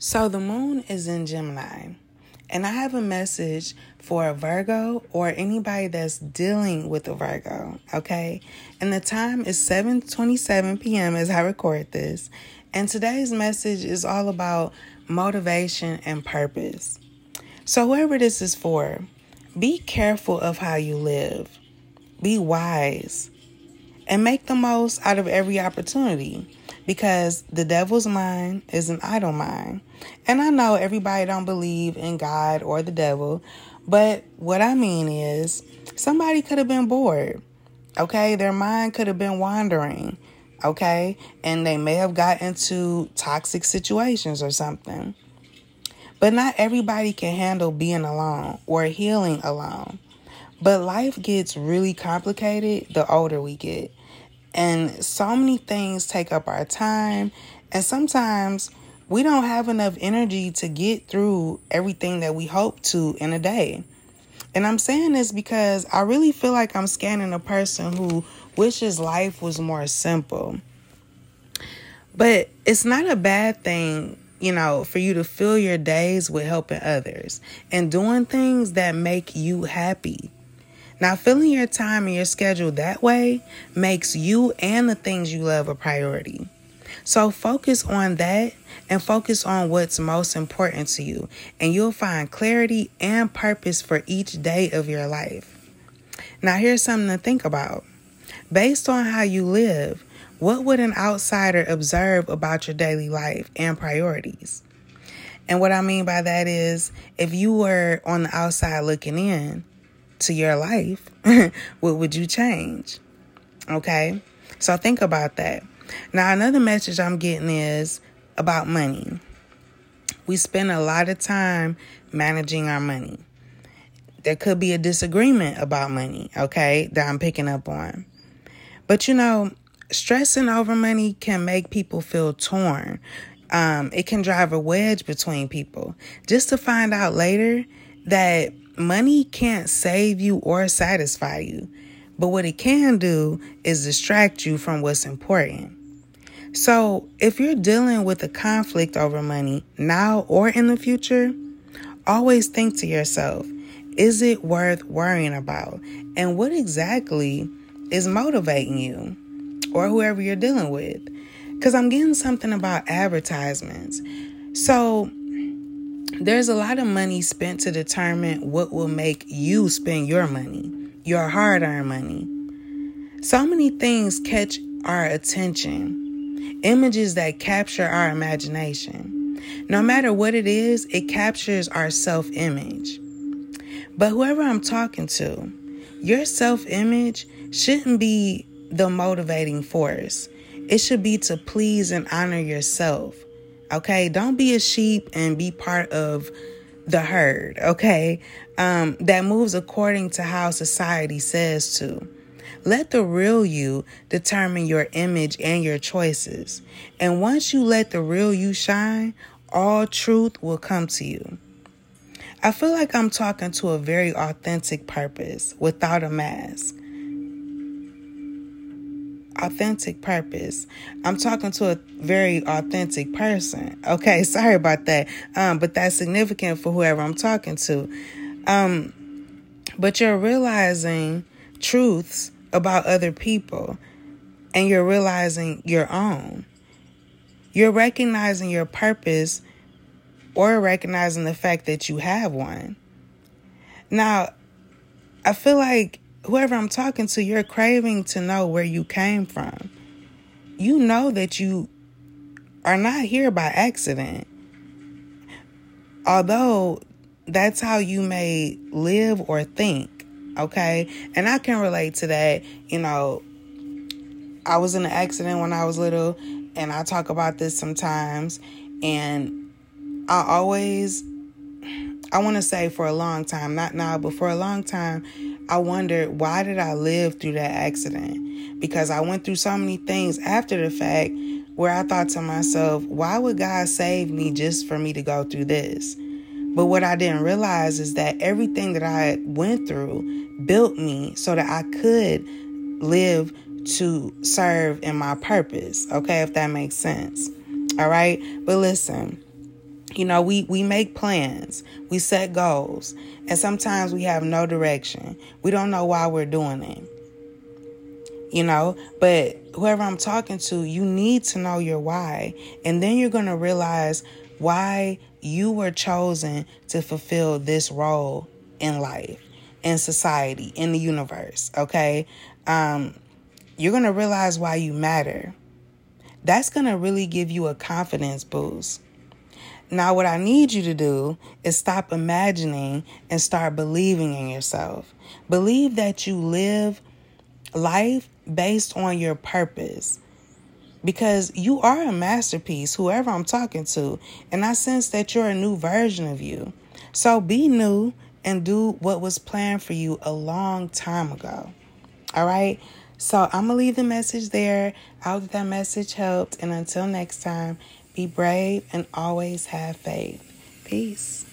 So the moon is in Gemini, and I have a message for a Virgo or anybody that's dealing with a Virgo, okay? And the time is 7:27 p.m. as I record this. And today's message is all about motivation and purpose. So whoever this is for, be careful of how you live. Be wise and make the most out of every opportunity because the devil's mind is an idle mind. And I know everybody don't believe in God or the devil, but what I mean is somebody could have been bored. Okay, their mind could have been wandering. Okay, and they may have got into toxic situations or something. But not everybody can handle being alone or healing alone. But life gets really complicated the older we get. And so many things take up our time. And sometimes we don't have enough energy to get through everything that we hope to in a day. And I'm saying this because I really feel like I'm scanning a person who wishes life was more simple. But it's not a bad thing, you know, for you to fill your days with helping others and doing things that make you happy. Now, filling your time and your schedule that way makes you and the things you love a priority. So focus on that and focus on what's most important to you, and you'll find clarity and purpose for each day of your life. Now, here's something to think about. Based on how you live, what would an outsider observe about your daily life and priorities? And what I mean by that is, if you were on the outside looking in, to your life, what would you change? Okay? So think about that. Now, another message I'm getting is about money. We spend a lot of time managing our money. There could be a disagreement about money, okay, that I'm picking up on. But you know, stressing over money can make people feel torn. Um, it can drive a wedge between people just to find out later that money can't save you or satisfy you, but what it can do is distract you from what's important. So, if you're dealing with a conflict over money now or in the future, always think to yourself, is it worth worrying about? And what exactly is motivating you or whoever you're dealing with? Because I'm getting something about advertisements. So, there's a lot of money spent to determine what will make you spend your money, your hard earned money. So many things catch our attention, images that capture our imagination. No matter what it is, it captures our self image. But whoever I'm talking to, your self image shouldn't be the motivating force. It should be to please and honor yourself. Okay, don't be a sheep and be part of the herd. Okay, um, that moves according to how society says to. Let the real you determine your image and your choices. And once you let the real you shine, all truth will come to you. I feel like I'm talking to a very authentic purpose without a mask authentic purpose. I'm talking to a very authentic person. Okay, sorry about that. Um, but that's significant for whoever I'm talking to. Um, but you're realizing truths about other people and you're realizing your own. You're recognizing your purpose or recognizing the fact that you have one. Now, I feel like whoever I'm talking to, you're craving to know where you came from. You know that you are not here by accident. Although that's how you may live or think, okay? And I can relate to that. You know, I was in an accident when I was little, and I talk about this sometimes. And I always, I want to say for a long time, not now, but for a long time, I wondered why did I live through that accident? Because I went through so many things after the fact where I thought to myself, why would God save me just for me to go through this? But what I didn't realize is that everything that I went through built me so that I could live to serve in my purpose. Okay, if that makes sense. All right. But listen, you know we we make plans. We set goals. And sometimes we have no direction. We don't know why we're doing it. You know but whoever i'm talking to you need to know your why. And then you're going to realize why you were chosen to fulfill this role in life in society in the universe okay? Um you're going to realize why you matter. That's going to really give you a confidence boost now, what I need you to do is stop imagining and start believing in yourself. Believe that you live life based on your purpose because you are a masterpiece, whoever I'm talking to. And I sense that you're a new version of you. So be new and do what was planned for you a long time ago. All right. So I'm going to leave the message there. I hope that message helped. And until next time, be brave and always have faith. Peace.